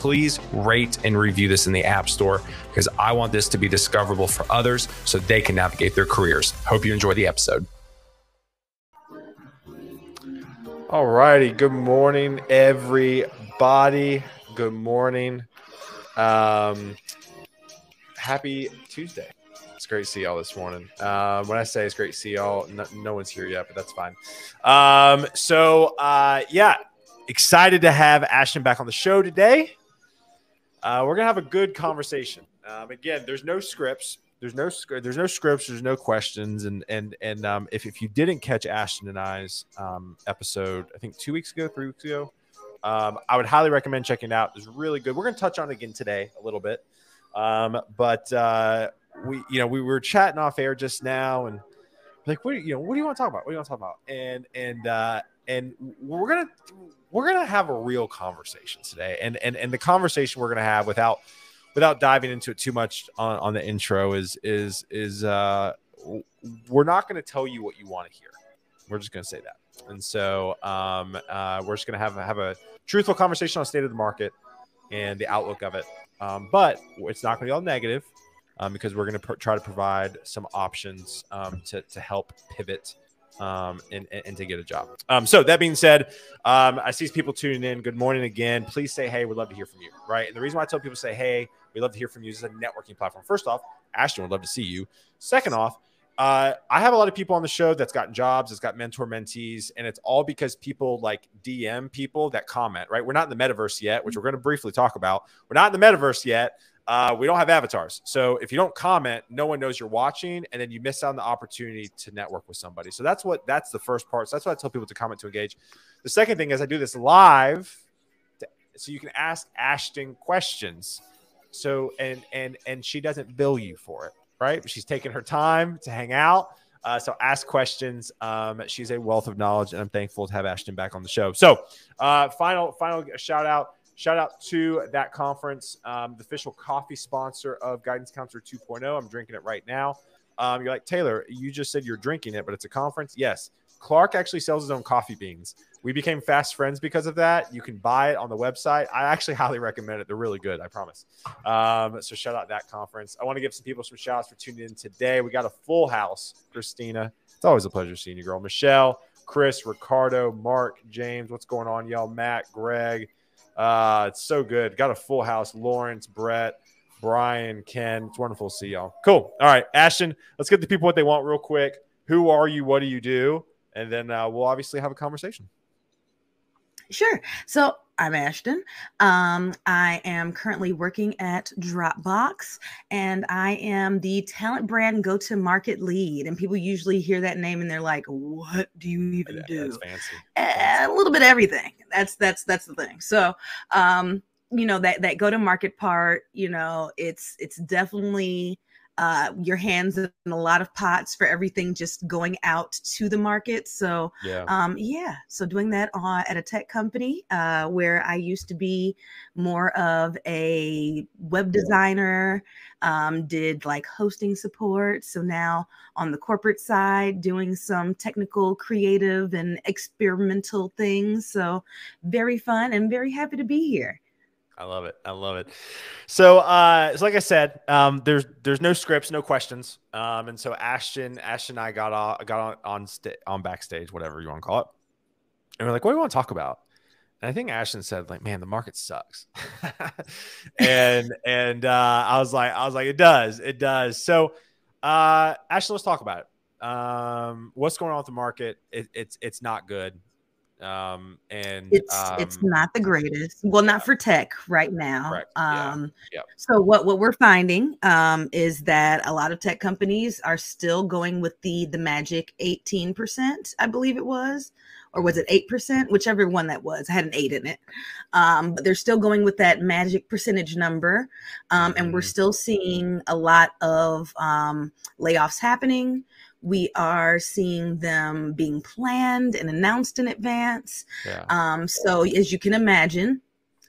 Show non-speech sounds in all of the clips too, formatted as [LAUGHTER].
please rate and review this in the App Store because I want this to be discoverable for others so they can navigate their careers. Hope you enjoy the episode. All righty. Good morning, everybody. Good morning. Um, happy Tuesday. It's great to see y'all this morning. Uh, when I say it's great to see y'all, no, no one's here yet, but that's fine. Um, so, uh, yeah, excited to have Ashten back on the show today. Uh, we're gonna have a good conversation. Um, again, there's no scripts. There's no there's no scripts. There's no questions. And and and um, if if you didn't catch Ashten and I's um, episode, I think two weeks ago, three weeks ago, um, I would highly recommend checking it out. It's really good. We're gonna touch on it again today a little bit, um, but uh, we you know we were chatting off air just now and like what you know what do you want to talk about? What do you want to talk about? And and uh, and we're gonna we're gonna have a real conversation today, and and and the conversation we're gonna have without without diving into it too much on, on the intro is is is uh we're not gonna tell you what you want to hear. We're just gonna say that, and so um uh we're just gonna have have a truthful conversation on state of the market and the outlook of it. Um, but it's not gonna be all negative. Um, because we're going to try to provide some options um, to, to help pivot um, and, and, to get a job. Um, so that being said, um, I see people tuning in. Good morning again. Please say hey. We'd love to hear from you. Right. And the reason why I tell people to say hey, we'd love to hear from you is a networking platform. First off, Ashten would love to see you. Second off, uh, I have a lot of people on the show that's gotten jobs, that's got mentor mentees, and it's all because people like DM people that comment, right? We're not in the metaverse yet, which we're going to briefly talk about. We're not in the metaverse yet. Uh, we don't have avatars. So if you don't comment, no one knows you're watching, and then you miss out on the opportunity to network with somebody. So that's what that's the first part. So that's what I tell people to comment to engage. The second thing is I do this live, to, so you can ask Ashten questions. So and and and she doesn't bill you for it, right? She's taking her time to hang out. Uh, so ask questions. Um, she's a wealth of knowledge, and I'm thankful to have Ashten back on the show. So, uh, final final shout out Shout out to that conference, um, the official coffee sponsor of Guidance Counselor 2.0. I'm drinking it right now. Um, you're like, Taylor, you just said you're drinking it, but it's a conference. Yes. Clark actually sells his own coffee beans. We became fast friends because of that. You can buy it on the website. I actually [LAUGHS] highly recommend it. They're really good, I promise. Um, so shout out that conference. I want to give some people some shouts for tuning in today. We got a full house. Christina, it's always a pleasure seeing you, girl. Michelle, Chris, Ricardo, Mark, James. What's going on, y'all? Matt, Greg, uh, it's so good. Got a full house. Lawrence, Brett, Brian, Ken. It's wonderful to see y'all. Cool. All right, Ashten, let's get the people what they want real quick. Who are you? What do you do? And then uh, we'll obviously have a conversation. Sure. So I'm Ashten. Um, I am currently working at Dropbox, and I am the talent brand go to market lead. And people usually hear that name and they're like, "What do you even yeah, do?" Fancy. A, little bit of everything. That's that's that's the thing. So, um, you know that that go to market part. You know, it's it's definitely uh, your hands in a lot of pots for everything just going out to the market. So yeah, um, yeah. So doing that uh, at a tech company uh, where I used to be more of a web designer, um, did like hosting support. So now on the corporate side, doing some technical, creative, and experimental things. So very fun and very happy to be here. I love it. I love it. So, uh, so like I said, um, there's there's no scripts, no questions. Um, and so Ashten, Ashten and I got on got on on, sta- on backstage, whatever you want to call it, and we're like, what do you want to talk about? And I think Ashten said, like, man, the market sucks. [LAUGHS] and and uh, I was like, I was like, it does, it does. So, uh, Ashten, let's talk about it. Um, what's going on with the market? It, it's it's not good. Um, and it's um, it's not the greatest. Well, not for tech right now. Correct. Yeah. Um, So what what we're finding um, is that a lot of tech companies are still going with the the magic eighteen percent, I believe it was, or was it eight percent? Whichever one that was, I had an eight in it. Um, but they're still going with that magic percentage number, um, and we're Mhm. still seeing a lot of um, layoffs happening. We are seeing them being planned and announced in advance. yeah. Um, so, as you can imagine,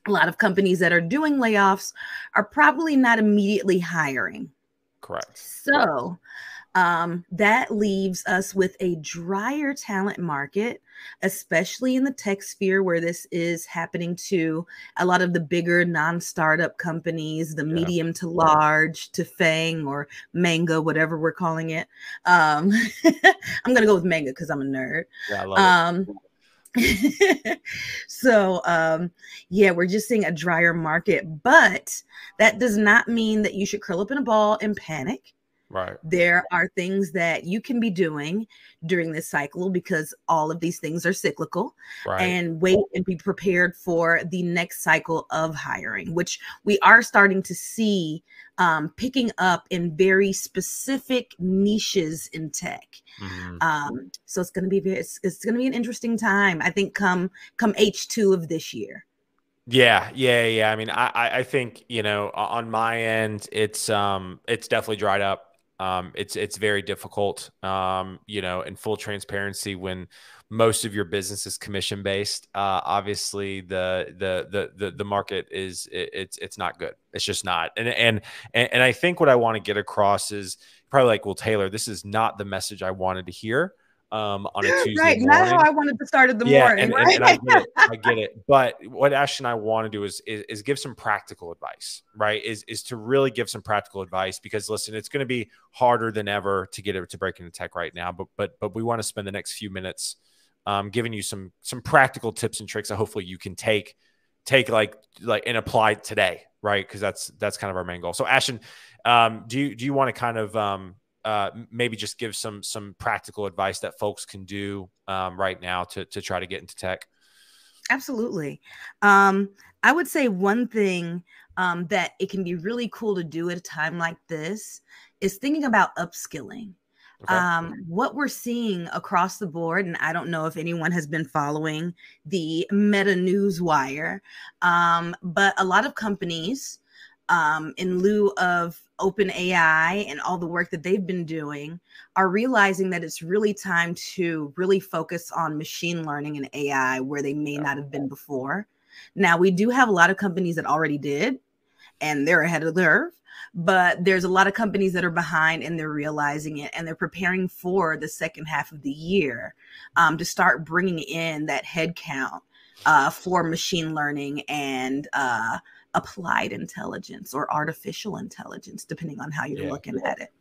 a lot of companies that are doing layoffs are probably not immediately hiring. Correct. So, um, that leaves us with a drier talent market, especially in the tech sphere where this is happening to a lot of the bigger non startup companies, the Yeah. medium to large, to Fang or Manga, whatever we're calling it. Um, [LAUGHS] I'm going to go with Manga because I'm a nerd. Yeah, I love it. Um, [LAUGHS] so um yeah we're just seeing a drier market but that does not mean that you should curl up in a ball and panic Right. there are things that you can be doing during this cycle because all of these things are cyclical Right. and wait and be prepared for the next cycle of hiring which we are starting to see um, picking up in very specific niches in tech Mhm. um, so it's going to be very, it's, it's going to be an interesting time. I think come come H two of this year. Yeah, yeah, yeah. I mean, I, I I think you know, on my end, it's um, it's definitely dried up. Um, it's it's very difficult. Um, you know, in full transparency, when most of your business is commission based, uh, obviously the the the the the market is it, it's it's not good. It's just not. And and and, and I think what I want to get across is probably like, well, Taylor, this is not the message I wanted to hear. Um, on a [GASPS] Tuesday right, morning not how I wanted to start of the morning. and, right? and, and I get it. I get it. [LAUGHS] But what Ash and I want to do is, is is give some practical advice, right? Is is to really give some practical advice because listen, it's going to be harder than ever to get it to break into tech right now. But but but we want to spend the next few minutes um, giving you some some practical tips and tricks that hopefully you can take take like like and apply today, right? Because that's that's kind of our main goal. So Ashten, um, do you do you want to kind of um, uh, maybe just give some some practical advice that folks can do um, right now to to try to get into tech? Absolutely. Um, I would say one thing um, that it can be really cool to do at a time like this is thinking about upskilling. Okay. Um, what we're seeing across the board, and I don't know if anyone has been following the Meta News Wire, um, but a lot of companies, um, in lieu of OpenAI and all the work that they've been doing, are realizing that it's really time to really focus on machine learning and AI where they may not have been before. Now, we do have a lot of companies that already did, and they're ahead of the curve but there's a lot of companies that are behind and they're realizing it and they're preparing for the second half of the year um, to start bringing in that headcount uh, for machine learning and uh, applied intelligence or artificial intelligence depending on how you're Yeah. looking at it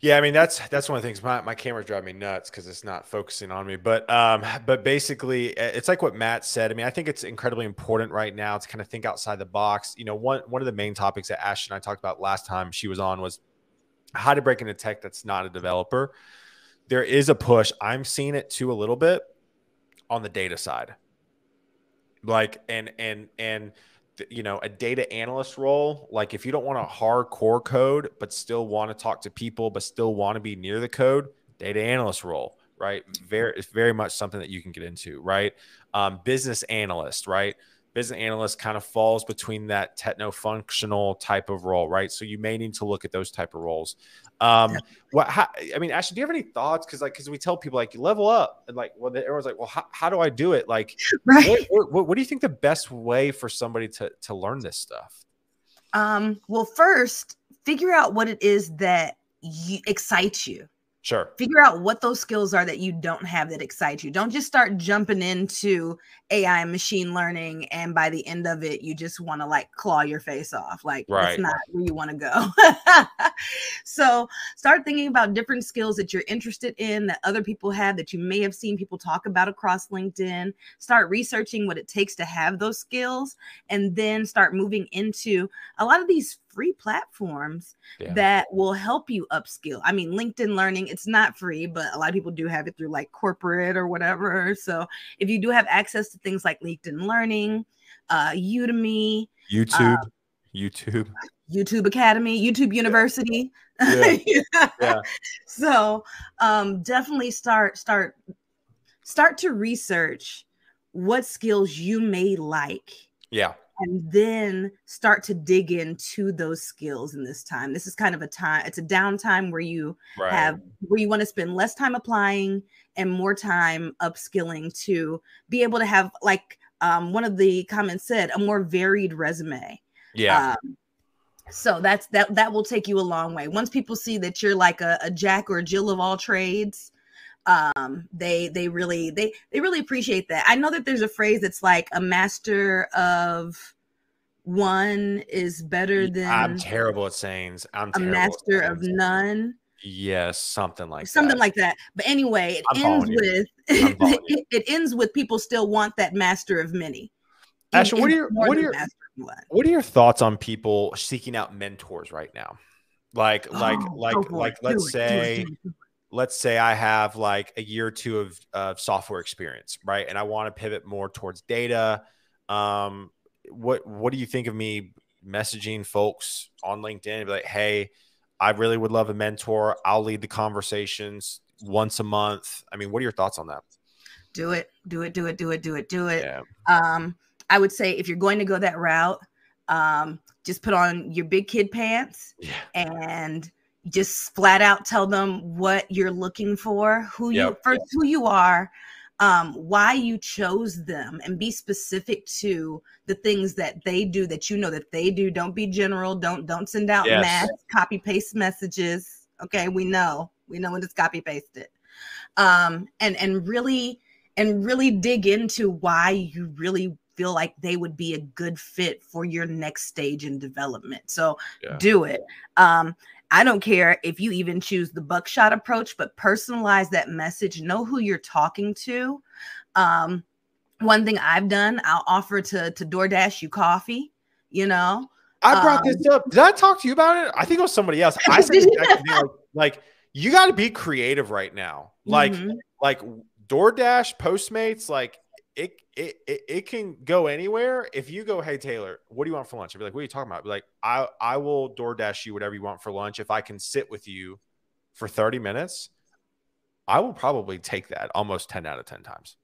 Yeah, I mean that's that's one of the things. My my camera's driving me nuts because it's not focusing on me. But um, but basically, it's like what Matt said. I mean, I think it's incredibly important right now to kind of think outside the box. You know, one one of the main topics that Ash and I talked about last time she was on was how to break into tech that's not a developer. There is a push. I'm seeing it too a little bit on the data side. Like and and and you know a data analyst role like if you don't want to hardcore code but still want to talk to people but still want to be near the code data analyst role right? Very it's very much something that you can get into right? Um, business analyst right business analyst kind of falls between that techno functional type of role right? So you may need to look at those type of roles. Um Yeah. what how, i mean ashley do you have any thoughts? Because like because we tell people like you level up and like well everyone's like well how, how do i do it? Like [LAUGHS] right. what, what, what, what do you think the best way for somebody to to learn this stuff? um, well first figure out what it is that you, excites you Sure. figure out what those skills are that you don't have that excite you. Don't just start jumping into AI and machine learning and by the end of it you just want to like claw your face off. Like Right. that's not where you want to go. [LAUGHS] so start thinking about different skills that you're interested in that other people have that you may have seen people talk about across LinkedIn. Start researching what it takes to have those skills and then start moving into a lot of these free platforms Yeah. that will help you upskill. I mean, LinkedIn Learning, it's not free, but a lot of people do have it through like corporate or whatever. So if you do have access to things like LinkedIn Learning, uh, Udemy, YouTube, YouTube. YouTube Academy, YouTube University. [LAUGHS] Yeah. Yeah. So um, definitely start start start to research what skills you may like Yeah. And then start to dig into those skills in this time. This is kind of a time, it's a downtime where you Right. have where you want to spend less time applying and more time upskilling to be able to have like um, one of the comments said a more varied resume yeah. um, so that's that that will take you a long way once people see that you're like a, a jack or jill of all trades um they they really they they really appreciate that i know that there's a phrase that's like a master of one is better than I'm terrible at sayings. I'm a master of none Yes, something like something that. like that but anyway it I'm ends with I'm [LAUGHS] following you. it, it ends with people still want that master of many Ashley, what are your- what are your- master of one. What are your thoughts on people seeking out mentors right now? Like, like, Oh, like, for like, let's it, say, do it, do it. Let's say I have like a year or two of, of software experience, right? And I want to pivot more towards data. Um, what what do you think of me messaging folks on LinkedIn? and Be like, hey, I really would love a mentor. I'll lead the conversations once a month. I mean, what are your thoughts on that? do it do it do it do it do it do it Yeah, um i would say if you're going to go that route um just put on your big kid pants yeah, and just flat out tell them what you're looking for who you Yep. first who you are um why you chose them and be specific to the things that they do that you know that they do. Don't be general. Don't don't send out Yes. mass copy paste messages. Okay we know. We know when it's copy pasted um and and really and really dig into why you really feel like they would be a good fit for your next stage in development. So Yeah. do it. Um I don't care if you even choose the buckshot approach, but personalize that message. Know who you're talking to. Um, one thing I've done, I'll offer to to DoorDash you coffee. You know, I brought Um, this up. Did I talk to you about it? I think it was somebody else. I said [LAUGHS] like, like, you got to be creative right now. Like Mhm. like DoorDash, Postmates, like it, it it it can go anywhere. If you go, hey Taylor, what do you want for lunch? I'd be like, what are you talking about? I'd be like, I I will DoorDash you whatever you want for lunch if I can sit with you for 30 minutes. I will probably take that almost 10 out of 10 times.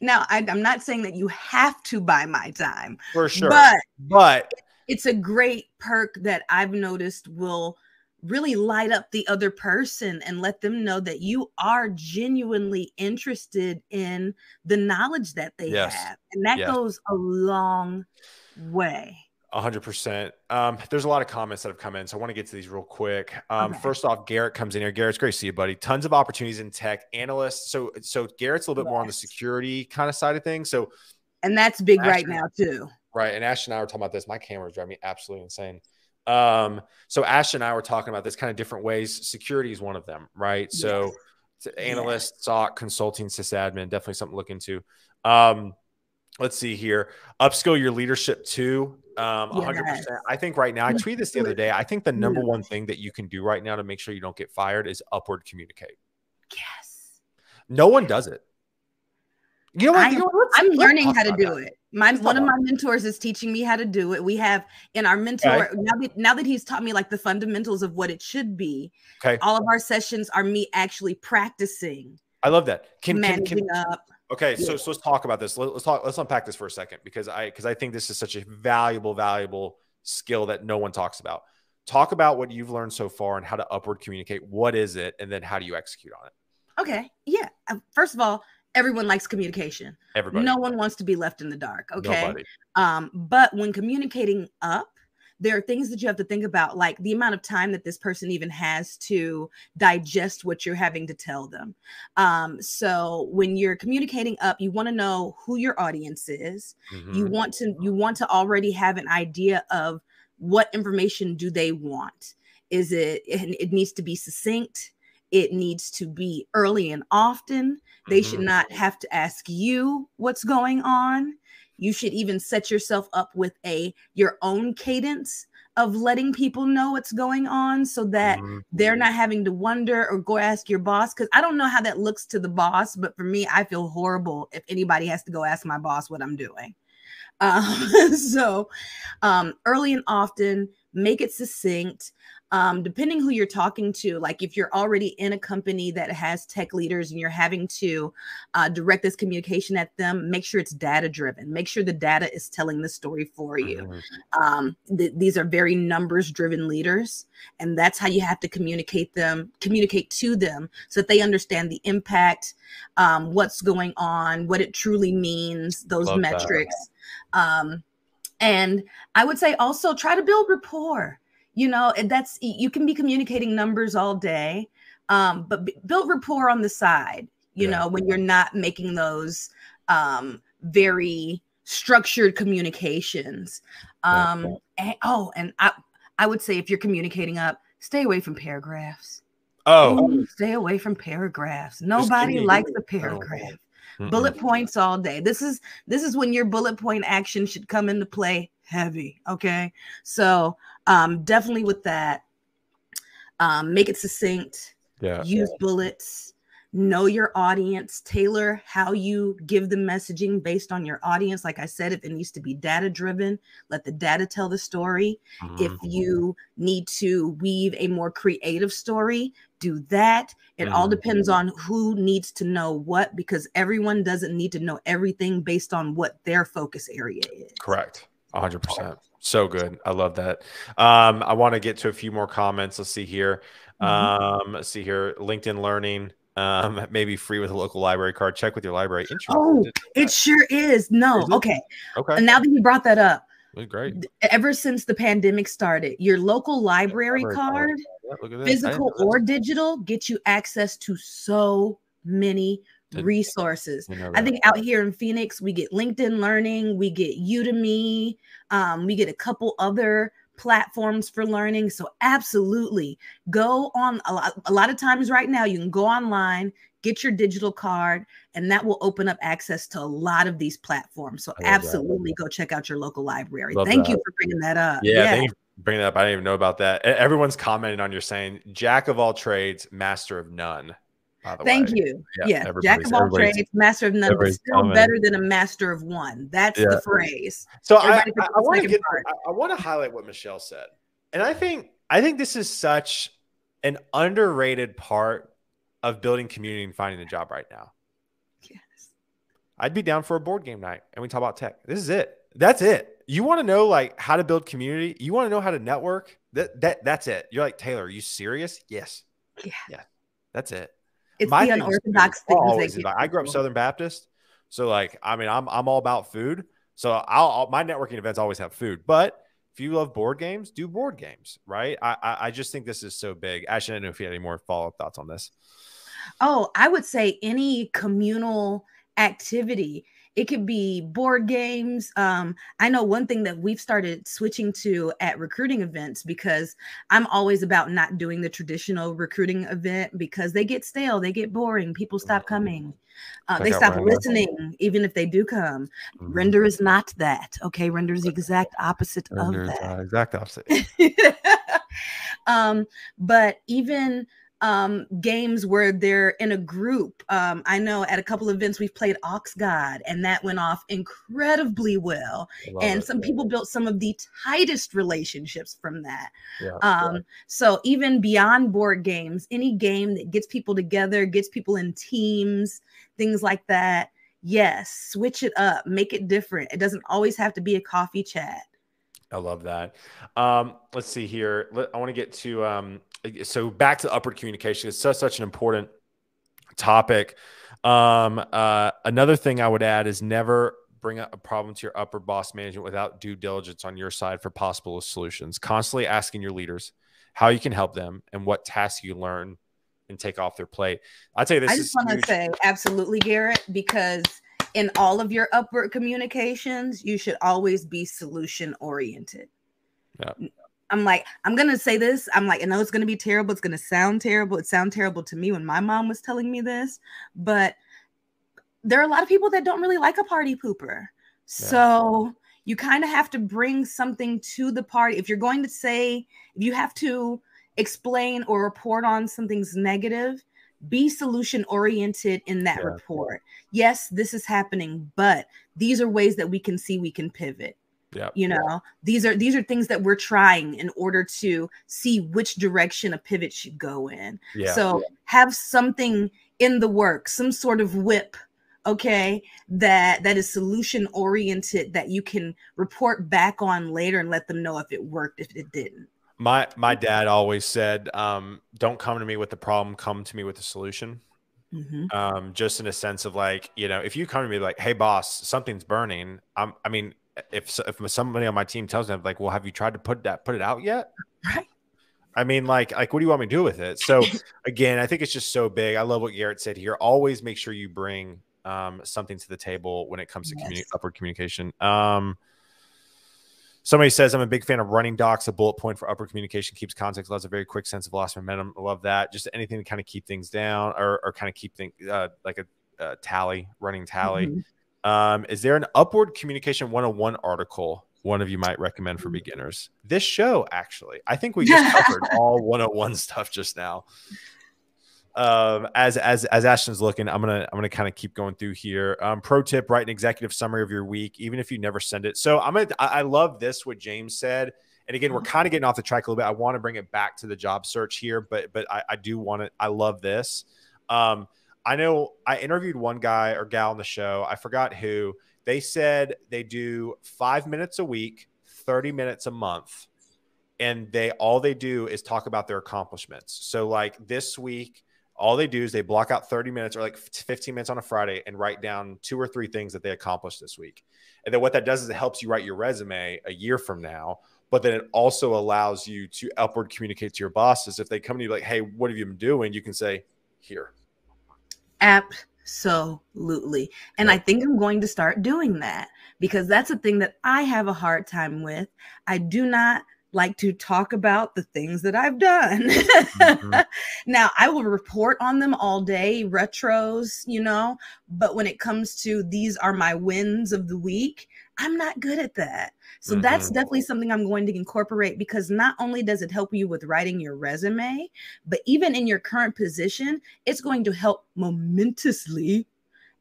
now I, I'm not saying that you have to buy my time, For sure. but but it's a great perk that I've noticed will really light up the other person and let them know that you are genuinely interested in the knowledge that they Yes. have. And that Yes. goes a long way. A hundred percent. Um, there's a lot of comments that have come in, so I want to get to these real quick. Um, Okay. first off, Garrett comes in here. Garrett, it's great to see you, buddy. Tons of opportunities in tech, analysts. So, so Garrett's a little bit more on the security kind of side of things. So, And that's big right now too. right, and Ash and I were talking about this. My camera is driving me absolutely insane. Um, so Ash and I were talking about this kind of different ways. Security is one of them, right? So, Yes. to analyst, SOC, consulting, sysadmin, definitely something to look into. Um, let's see here. Upskill your leadership too. Um, a hundred Yes. percent. I think right now, I tweeted this the other day. I think the number one thing that you can do right now to make sure you don't get fired is upward communicate. Yes. No one does it. You know what? I- you know what? I'm learning how to do it. My one of my mentors is teaching me how to do it. We have in our mentor Okay. now that now that he's taught me like the fundamentals of what it should be. Okay. All of our sessions are me actually practicing I love that. Can, can, managing can up. Okay, so, Yeah. so let's talk about this. Let, us talk. Let's unpack this for a second because I because I think this is such a valuable, valuable skill that no one talks about. Talk about what you've learned so far and how to upward communicate. What is it, and then how do you execute on it? Okay. Yeah. Uh, First of all, everyone likes communication. Everybody, No one wants to be left in the dark. Okay. nobody. Um, but when communicating up, there are things that you have to think about, like the amount of time that this person even has to digest what you're having to tell them. Um, so when you're communicating up, you want to know who your audience is. You Mhm. want to you want to already have an idea of what information do they want. Is it it needs to be succinct? It needs to be early and often. They should Mhm. not have to ask you what's going on. you should even set yourself up with a your own cadence of letting people know what's going on so that mm-hmm. they're not having to wonder or go ask your boss because i don't know how that looks to the boss but for me i feel horrible if anybody has to go ask my boss what i'm doing [LAUGHS] um, so um, early and often make it succinct um, depending who you're talking to, like if you're already in a company that has tech leaders and you're having to uh, direct this communication at them, make sure it's data driven. Make sure the data is telling the story for you. Mm-hmm. Um, th- these are very numbers driven leaders, and that's how you have to communicate them, communicate to them, so that they understand the impact, um, what's going on, what it truly means, those Love metrics. Um, and I would say also try to build rapport you know that's you can be communicating numbers all day um, but b- build rapport on the side you yeah. know when you're not making those um, very structured communications um, yeah. and, oh and i i would say if you're communicating up stay away from paragraphs. Oh. Stay away from paragraphs. Nobody likes a paragraph. Mm-mm. bullet points all day. This is this is when your bullet point action should come into play heavy okay? So um, definitely with that. Um, make it succinct. Yeah. Use bullets. Know your audience. Tailor how you give the messaging based on your audience. Like I said, if it needs to be data driven, let the data tell the story. Mm-hmm. If you need to weave a more creative story, do that. It mm-hmm. all depends on who needs to know what because everyone doesn't need to know everything based on what their focus area is. Correct. 100%. So good. I love that. Um, I want to get to a few more comments. Let's see here. Mm-hmm. Um, let's see here. LinkedIn Learning. Um, [LAUGHS] maybe free with a local library card. Check with your library. Oh, it sure is. No, is okay. Okay. And now that you brought that up, great. Ever since the pandemic started, your local library, library card, card. Yeah, physical or digital, get you access to so many resources. I think out here in Phoenix, we get LinkedIn Learning, we get Udemy, um, we get a couple other platforms for learning. So absolutely go on a lot, a lot of times right now, you can go online, get your digital card, and that will open up access to a lot of these platforms. So absolutely go check out your local library. Love thank that. you for bringing that up. Yeah, yeah. thank you bringing that up. I didn't even know about that. Everyone's commenting on your saying jack of all trades, master of none. Thank way. you. Yeah, yeah. jack of all trades, master of none, but still coming. better than a master of one. That's yeah. the phrase. So Everybody I, I, I want to get, I, I want to highlight what Michelle said, and I think I think this is such an underrated part of building community and finding a job right now. Yes, I'd be down for a board game night, and we talk about tech. This is it. That's it. You want to know like how to build community. You want to know how to network. That that that's it. You're like Taylor. Are you serious? Yes. Yeah. Yeah. That's it. It's My the unorthodox things. I grew up Southern Baptist, so like I mean I'm I'm all about food. So I'll, my networking events always have food, but if you love board games, do board games, right? I I, I just think this is so big. Ashley, I don't know if you had any more follow up thoughts on this. Oh, I would say any communal activity it could be board games. Um, I know one thing that we've started switching to at recruiting events because I'm always about not doing the traditional recruiting event because they get stale, they get boring, people stop mm-hmm. coming. Uh, they stop listening, even if they do come. Mm-hmm. Render is not that. Okay, render is the exact opposite Render of that. Exact opposite. [LAUGHS] um, but even um, games where they're in a group. Um, I know at a couple of events we've played Ox God, and that went off incredibly well. And it, some people built some of the tightest relationships from that. Yeah, um, yeah. So even beyond board games, any game that gets people together, gets people in teams, things like that. Yes, switch it up, make it different. It doesn't always have to be a coffee chat. I love that. Um, let's see here. I want to get to um, so back to upward communication. It's such such an important topic. Um, uh, another thing I would add is never bring a problem to your upper boss management without due diligence on your side for possible solutions. Constantly asking your leaders how you can help them and what tasks you learn and take off their plate. I'd say this. I just want to say absolutely, Garrett, because in all of your upward communications, you should always be solution oriented. Yeah. I'm like, I'm gonna say this. I'm like, I know it's gonna be terrible. It's gonna sound terrible. It sounded terrible to me when my mom was telling me this, but there are a lot of people that don't really like a party pooper. So you kind of have to bring something to the party. If you're going to say, if you have to explain or report on something's negative, be solution oriented in that yeah. report. Yes, this is happening, but these are ways that we can see we can pivot. Yeah. You know, these are these are things that we're trying in order to see which direction a pivot should go in. Yeah. So have something in the work, some sort of whip, okay, that that is solution oriented that you can report back on later and let them know if it worked, if it didn't. My my dad always said, um, "Don't come to me with the problem. Come to me with the solution." Mm-hmm. Um, just in a sense of like, you know, if you come to me like, "Hey, boss, something's burning," I'm, I mean, if if somebody on my team tells me, like, "Well, have you tried to put that put it out yet?" Right. I mean, like, like, what do you want me to do with it? So, [LAUGHS] again, I think it's just so big. I love what Garrett said here. Always make sure you bring um, something to the table when it comes to yes. communi- upward communication. Um, Somebody says, I'm a big fan of running docs. A bullet point for upward communication keeps context, allows a very quick sense of loss of momentum. I love that. Just anything to kind of keep things down or, or kind of keep things uh, like a, a, tally, running tally. Mm-hmm. Um, is there an upward communication 101 article one of you might recommend for beginners? This show, actually. I think we just [LAUGHS] covered all 101 stuff just now um, as as as Ashten's looking, I'm gonna I'm gonna kind of keep going through here. Um, pro tip: write an executive summary of your week, even if you never send it. So I'm gonna I, I love this what James said. And again, we're kind of getting off the track a little bit. I want to bring it back to the job search here, but but I, I do want to. I love this. Um, I know I interviewed one guy or gal on the show. I forgot who. They said they do five minutes a week, 30 minutes a month, and they all they do is talk about their accomplishments. So like this week all they do is they block out 30 minutes or like 15 minutes on a Friday and write down two or three things that they accomplished this week. And then what that does is it helps you write your resume a year from now. But then it also allows you to upward communicate to your bosses. If they come to you like, hey, what have you been doing? You can say, here. Absolutely. And I think I'm going to start doing that because that's a thing that I have a hard time with. I do not like to talk about the things that I've done. mm-hmm. [LAUGHS] Now, I will report on them all day, retros, you know, but when it comes to these are my wins of the week, I'm not good at that. So mm-hmm. that's definitely something I'm going to incorporate because not only does it help you with writing your resume, but even in your current position, it's going to help momentously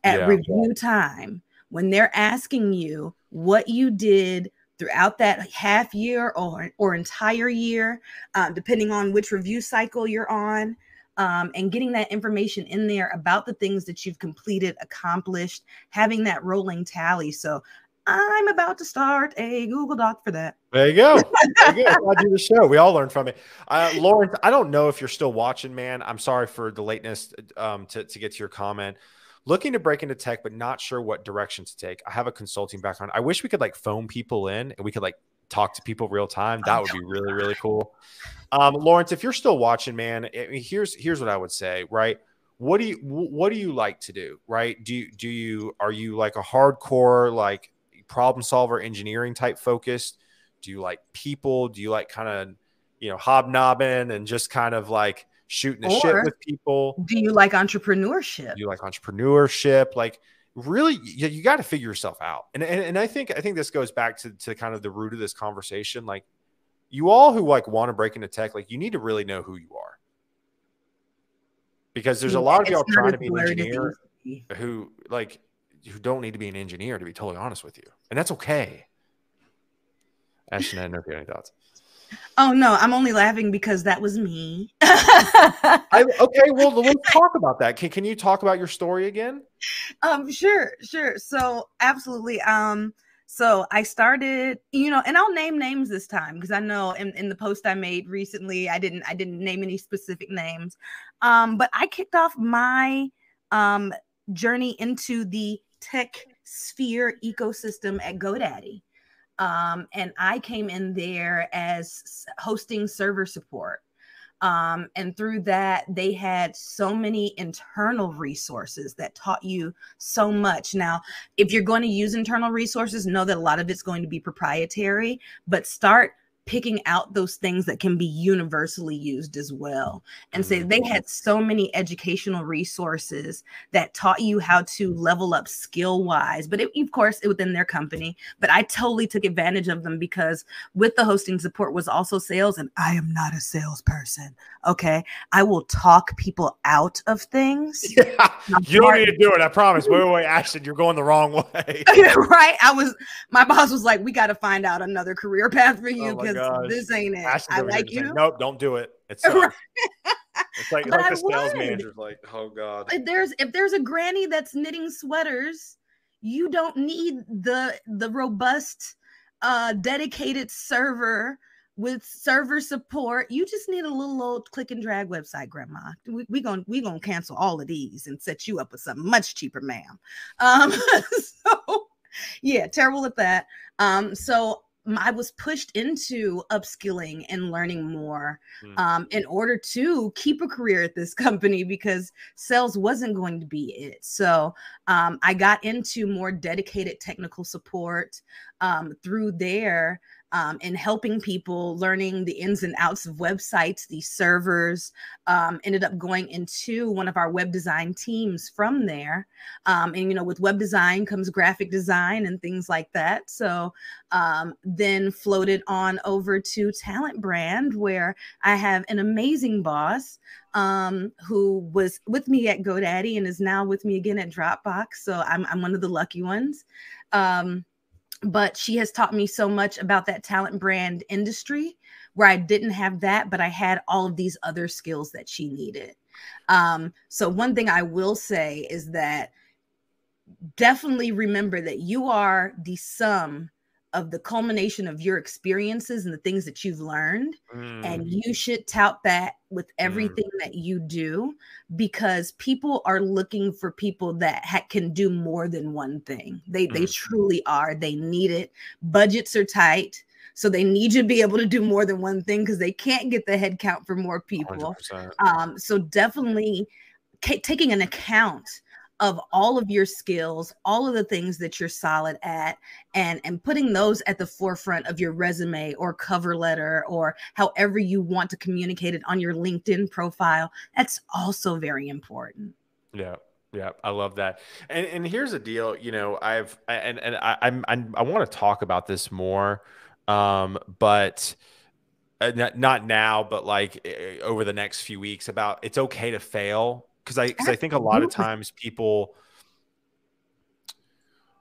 at yeah. review time when they're asking you what you did throughout that half year or, or entire year, uh, depending on which review cycle you're on. Um, and getting that information in there about the things that you've completed, accomplished, having that rolling tally. So I'm about to start a Google Doc for that. There you go. There you go. [LAUGHS] I do the show. We all learn from it. Uh, Lawrence, I don't know if you're still watching, man. I'm sorry for the lateness um, to, to get to your comment looking to break into tech, but not sure what direction to take. I have a consulting background. I wish we could like phone people in and we could like talk to people real time. That would be really, really cool. Um, Lawrence, if you're still watching, man, I mean, here's here's what I would say, right? What do you what do you like to do, right? Do you do you are you like a hardcore like problem solver engineering type focused? Do you like people? Do you like kind of you know hobnobbing and just kind of like shooting the or shit with people. Do you like entrepreneurship? Do you like entrepreneurship? Like really you, you got to figure yourself out. And, and and I think I think this goes back to to kind of the root of this conversation. Like you all who like want to break into tech, like you need to really know who you are. Because there's a lot of y'all trying to be an engineer who like who don't need to be an engineer to be totally honest with you. And that's okay. Ashten, I don't know if you have any thoughts. Oh no, I'm only laughing because that was me. [LAUGHS] I, okay, well let's [LAUGHS] talk about that. Can can you talk about your story again? Um, sure, sure. So absolutely. Um, so I started, you know, and I'll name names this time because I know in, in the post I made recently, I didn't I didn't name any specific names. Um, but I kicked off my um journey into the tech sphere ecosystem at GoDaddy. Um, and I came in there as hosting server support. Um, and through that, they had so many internal resources that taught you so much. Now, if you're going to use internal resources, know that a lot of it's going to be proprietary, but start picking out those things that can be universally used as well. And say so mm-hmm. they had so many educational resources that taught you how to level up skill wise, but it, of course, it within their company. But I totally took advantage of them because with the hosting support was also sales, and I am not a salesperson. Okay. I will talk people out of things. [LAUGHS] Yeah, you don't need to do it. I promise. Wait, wait, wait, [LAUGHS] Ashten, you're going the wrong way. [LAUGHS] right. I was, my boss was like, we got to find out another career path for oh you because oh this ain't it. Ashten's I like you. nope, don't do it. It's, it's like, [LAUGHS] like the sales manager's like, oh God. If there's, if there's a granny that's knitting sweaters, you don't need the, the robust, uh, dedicated server with server support. You just need a little old click and drag website, Grandma. We're we gonna we gonna cancel all of these and set you up with something much cheaper, ma'am. [LAUGHS] Um, [LAUGHS] so yeah, terrible at that. Um, so I was pushed into upskilling and learning more mm. um, in order to keep a career at this [LAUGHS] company because sales wasn't going to be it. So um, I got into more dedicated technical support um, through there um, and helping people learning the ins and outs of websites, these servers. Um, ended up going into one of our web design teams from there. Um, and, you know, with web design comes graphic design and things like that. So um, then floated on over to Talent Brand, where I have an amazing boss um, who was with me at GoDaddy and is now with me again at Dropbox. So I'm, I'm one of the lucky ones. Um, but she has taught me so much about that talent brand industry where I didn't have that, but I had all of these other skills that she needed. Um, so, one thing I will say is that definitely remember that you are the sum of the culmination of your experiences and the things that you've learned. Mm. And you should tout that with mm. everything mm. that you do because people are looking for people that ha- can do more than one thing. They mm. they truly are. They need it. Budgets are tight. So they need you to be able to do more than one thing because they can't get the head count for more people. Um, so definitely c- taking an account of all of your skills, all of the things that you're solid at, and and putting those at the forefront of your resume or cover letter or however you want to communicate it on your LinkedIn profile. That's also very important. Yeah. Yeah, I love that. And and here's the deal, you know, I've and and I I'm, I'm I want to talk about this more um but uh, not, not now but like over the next few weeks about it's okay to fail because I because I think a lot of times people.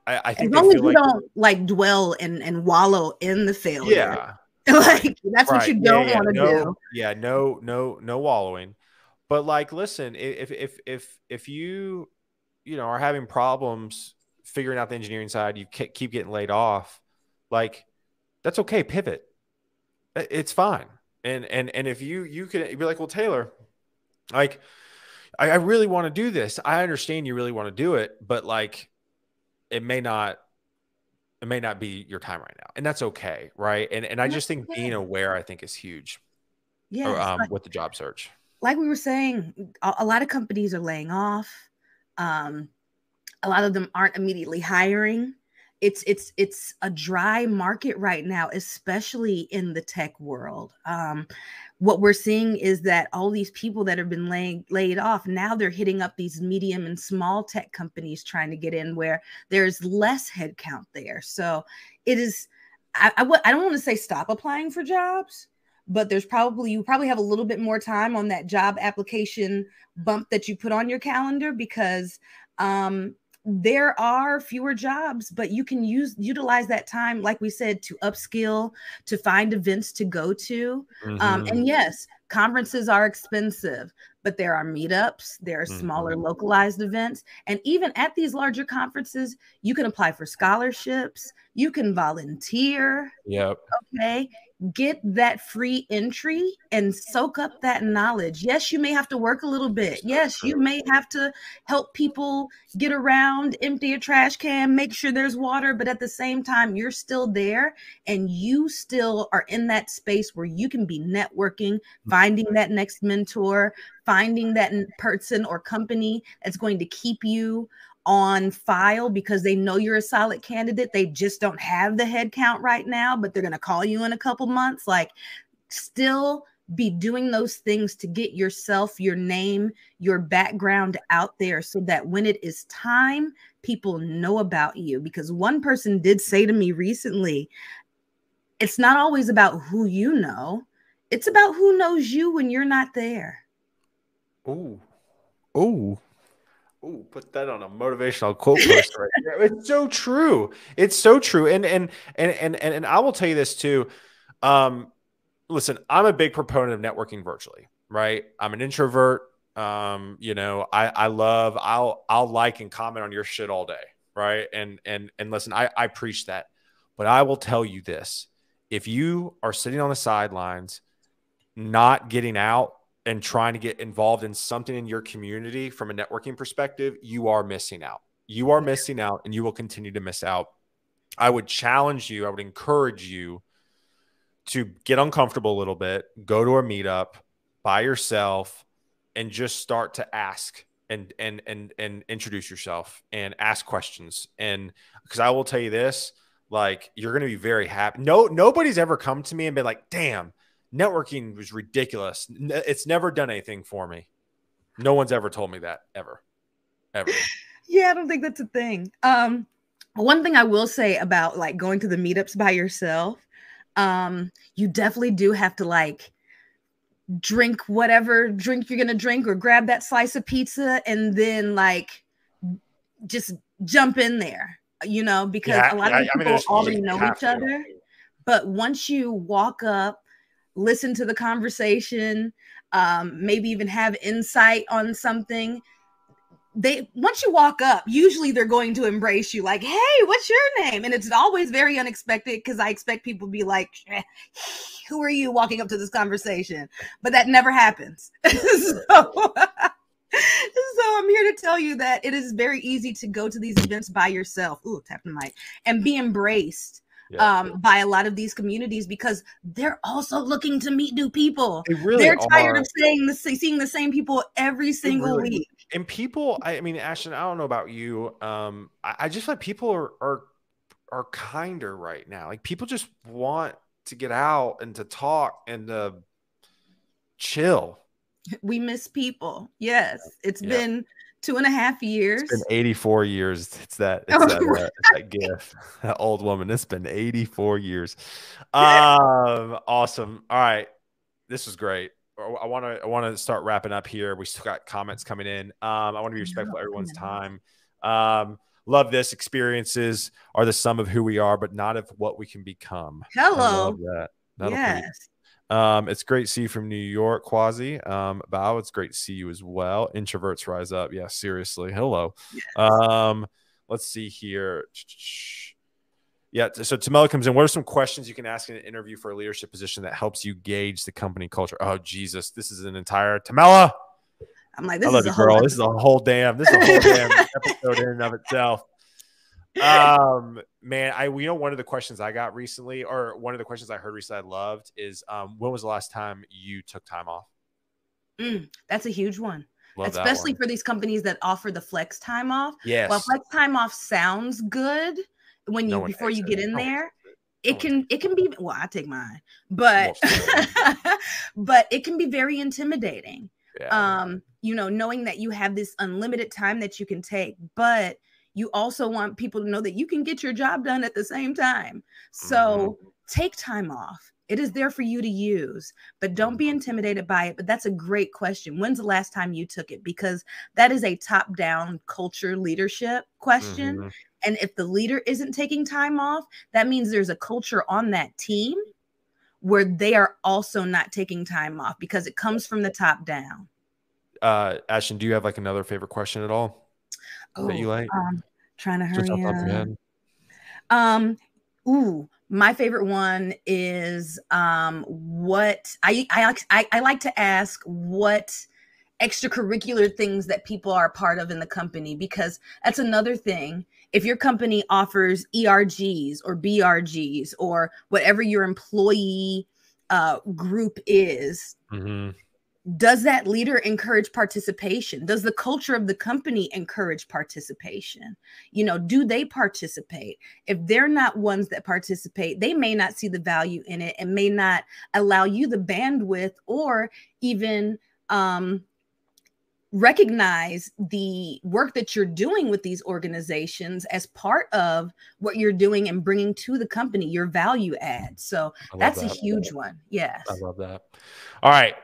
I, I think as long as you like, don't like dwell and and wallow in the failure. Yeah, [LAUGHS] like that's right. what you don't yeah, yeah. want to no, do. Yeah, no, no, no wallowing. But like, listen, if if if if you you know are having problems figuring out the engineering side, you keep getting laid off, like that's okay. Pivot. It's fine. And and and if you you can be like, well, Taylor, like I, I really want to do this. I understand you really want to do it, but like it may not it may not be your time right now and that's okay right? And and i just think being aware i think is huge yeah um, like, with the job search. like we were saying a, a, lot of companies are laying off. Um, a lot of them aren't immediately hiring it's it's it's a dry market right now especially in the tech world. Um, what we're seeing is that all these people that have been laying laid off now they're hitting up these medium and small tech companies trying to get in where there's less headcount there. So it is I I, w- I don't want to say stop applying for jobs but there's probably you probably have a little bit more time on that job application bump that you put on your calendar because um there are fewer jobs but you can use utilize that time like we said to upskill to find events to go to mm-hmm. um, and mm-hmm. yes conferences are expensive but there are meetups there are smaller mm-hmm. localized events and even at these larger conferences you can apply for scholarships you can volunteer yep okay get that free entry and soak up that knowledge. Yes, you may have to work a little bit. Yes, you may have to help people get around, empty a trash can, make sure there's water, but at the same time, you're still there and you still are in that space where you can be networking, mm. finding that next mentor, finding that person or company that's going to keep you on file because they know you're a solid candidate. They just don't have the head count right now, but they're going to call you in a couple months. Like, still be doing those things to get yourself, your name, your background out there so that when it is time, people know about you. Because one person did say to me recently, it's not always about who you know, it's about who knows you when you're not there. Oh, Ooh. Ooh, put that on a motivational quote post right there. It's so true. It's so true. And and and and and, and I will tell you this too. Um, listen, I'm a big proponent of networking virtually, right? I'm an introvert. Um, you know, I, I love, I'll, I'll like and comment on your shit all day. Right. And, and, and listen, I, I preach that, but I will tell you this, if you are sitting on the sidelines, not getting out and trying to get involved in something in your community from a networking perspective, you are missing out. You are missing out and you will continue to miss out. I would challenge you, I would encourage you to get uncomfortable a little bit, go to a meetup by yourself, and just start to ask and and and and introduce yourself and ask questions. And because I will tell you this, like you're going to be very happy. No, nobody's ever come to me and been like, "Damn, networking was ridiculous. It's never done anything for me." No one's ever told me that ever, ever. [LAUGHS] Yeah, I don't think that's a thing. Um, one thing I will say about like going to the meetups by yourself um, you definitely do have to like drink whatever drink you're gonna drink or grab that slice of pizza and then like just jump in there, you know, because yeah, a lot of people I mean, already know each other. But once you walk up, listen to the conversation, um, maybe even have insight on something, they once you walk up, usually they're going to embrace you like, "Hey, what's your name?" And it's always very unexpected because I expect people to be like, eh, "Who are you?" Walking up to this conversation, but that never happens. [LAUGHS] so, [LAUGHS] so I'm here to tell you that it is very easy to go to these events by yourself. Ooh, tap the mic and be embraced yeah. um, by a lot of these communities because they're also looking to meet new people. They really they're tired are. of saying the seeing the same people every single really, week. And people, I mean, Ashten, I don't know about you. Um, I, I just like people are are are kinder right now. Like people just want to get out and to talk and to chill. [LAUGHS] We miss people. Yes, it's yeah. been two and a half years. It's been 84 years. It's [LAUGHS] that, it's that, right. uh, it's that gif, that old woman. It's been 84 years. [LAUGHS] Um, awesome. All right. This was great. I want to, I want to start wrapping up here. We still got comments coming in. Um, I want to be respectful of everyone's time. Um, love this. Experiences are the sum of who we are, but not of what we can become. Hello. that. That'll yes. Um, it's great to see you from New York, Quasi. Um, Bao, it's great to see you as well. Introverts rise up. Yeah, seriously. Hello. Yes. Um, let's see here. Yeah, so Tamela comes in. What are some questions you can ask in an interview for a leadership position that helps you gauge the company culture? Oh, Jesus, this is an entire Tamela. I'm like, this I love is you, girl. This is a whole damn. This is a whole damn [LAUGHS] episode in and of itself um man i you know one of the questions i got recently or one of the questions i heard recently i loved is um when was the last time you took time off? Mm, that's a huge one. Love especially one. for these companies that offer the flex time off. Yes. Well flex time off sounds good when you no before you get it. in no there it. can it can be well i take mine but [LAUGHS] but it can be very intimidating. Yeah. um you know knowing that you have this unlimited time that you can take but you also want people to know that you can get your job done at the same time. So mm-hmm. take time off. It is there for you to use, but don't be mm-hmm. intimidated by it. But that's a great question. When's the last time you took it? Because that is a top down culture leadership question. Mm-hmm. And if the leader isn't taking time off, that means there's a culture on that team where they are also not taking time off because it comes from the top down. Uh, Ashten, do you have like another favorite question at all? oh, that you like? Um, trying to hurry up. Um, ooh, my favorite one is um, what I, I I I like to ask what extracurricular things that people are part of in the company because that's another thing. If your company offers ERGs or BRGs or whatever your employee uh, group is, mm-hmm does that leader encourage participation? Does the culture of the company encourage participation? You know do they participate? If they're not ones that participate they may not see the value in it and may not allow you the bandwidth or even um, recognize the work that you're doing with these organizations as part of what you're doing and bringing to the company your value add. So that's that. a huge one. Yes. I love that. All right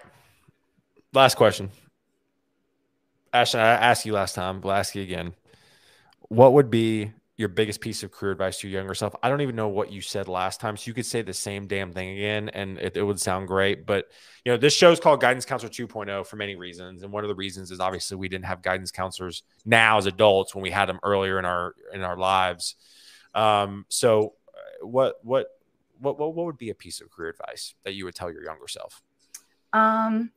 last question ashten i asked you last time we'll ask you again what would be your biggest piece of career advice to your younger self? I don't even know what you said last time, so you could say the same damn thing again, and it, it would sound great. But you know, this show is called Guidance Counselor 2.0 for many reasons, and one of the reasons is obviously we didn't have guidance counselors now as adults when we had them earlier in our in our lives. Um, so, uh, what what what what would be a piece of career advice that you would tell your younger self? Um,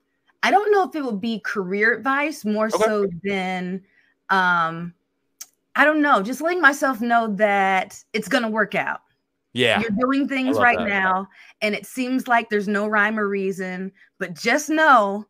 I don't know if it would be career advice more okay. so than um I don't know, just letting myself know that it's going to work out. Yeah. You're doing things right that. now, and it seems like there's no rhyme or reason, but just know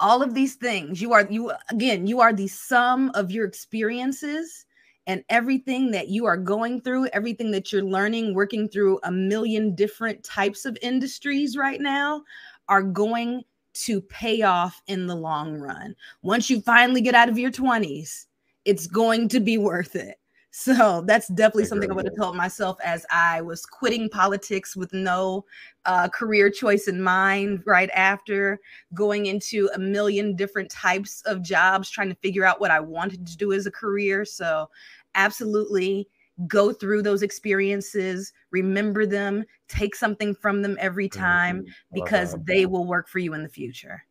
all of these things. You are, you again, you are the sum of your experiences and everything that you are going through, everything that you're learning, working through a million different types of industries right now are going to pay off in the long run. Once you finally get out of your 20s, it's going to be worth it. So that's definitely something I would have told myself as I was quitting politics with no uh, career choice in mind right after going into a million different types of jobs, trying to figure out what I wanted to do as a career. So, absolutely go through those experiences, remember them, take something from them every time because they will work for you in the future.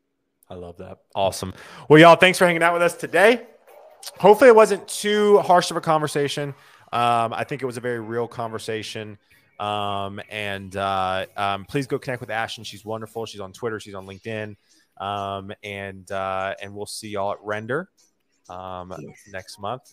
I love that. Awesome. Well, y'all, thanks for hanging out with us today hopefully it wasn't too harsh of a conversation. Um, I think it was a very real conversation. Um, and uh, um, please go connect with Ashten. She's wonderful. She's on Twitter. She's on LinkedIn. Um, and uh, and we'll see y'all at Render um, yes. next month.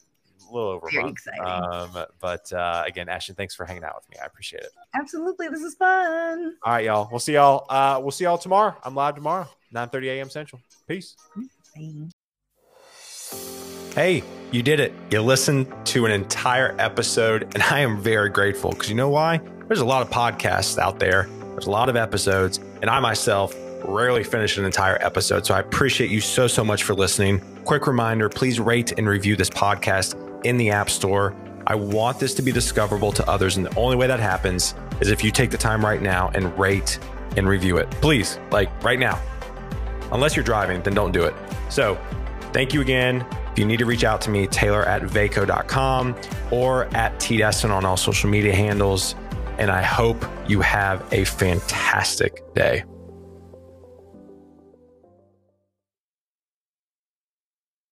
A little over Very a month. Exciting. Um, but uh, again, Ashten, thanks for hanging out with me. I appreciate it. Absolutely. This is fun. All right, y'all. We'll see y'all. Uh, we'll see y'all tomorrow. I'm live tomorrow, 9 30 a.m. Central. Peace. Bye. Hey, you did it. You listened to an entire episode, and I am very grateful because you know why? There's a lot of podcasts out there, there's a lot of episodes, and I myself rarely finish an entire episode. So I appreciate you so, so much for listening. Quick reminder please rate and review this podcast in the App Store. I want this to be discoverable to others, and the only way that happens is if you take the time right now and rate and review it. Please, like right now. Unless you're driving, then don't do it. So, thank you again. If you need to reach out to me, Taylor at vaco.com or at TDesseyn on all social media handles. And I hope you have a fantastic day.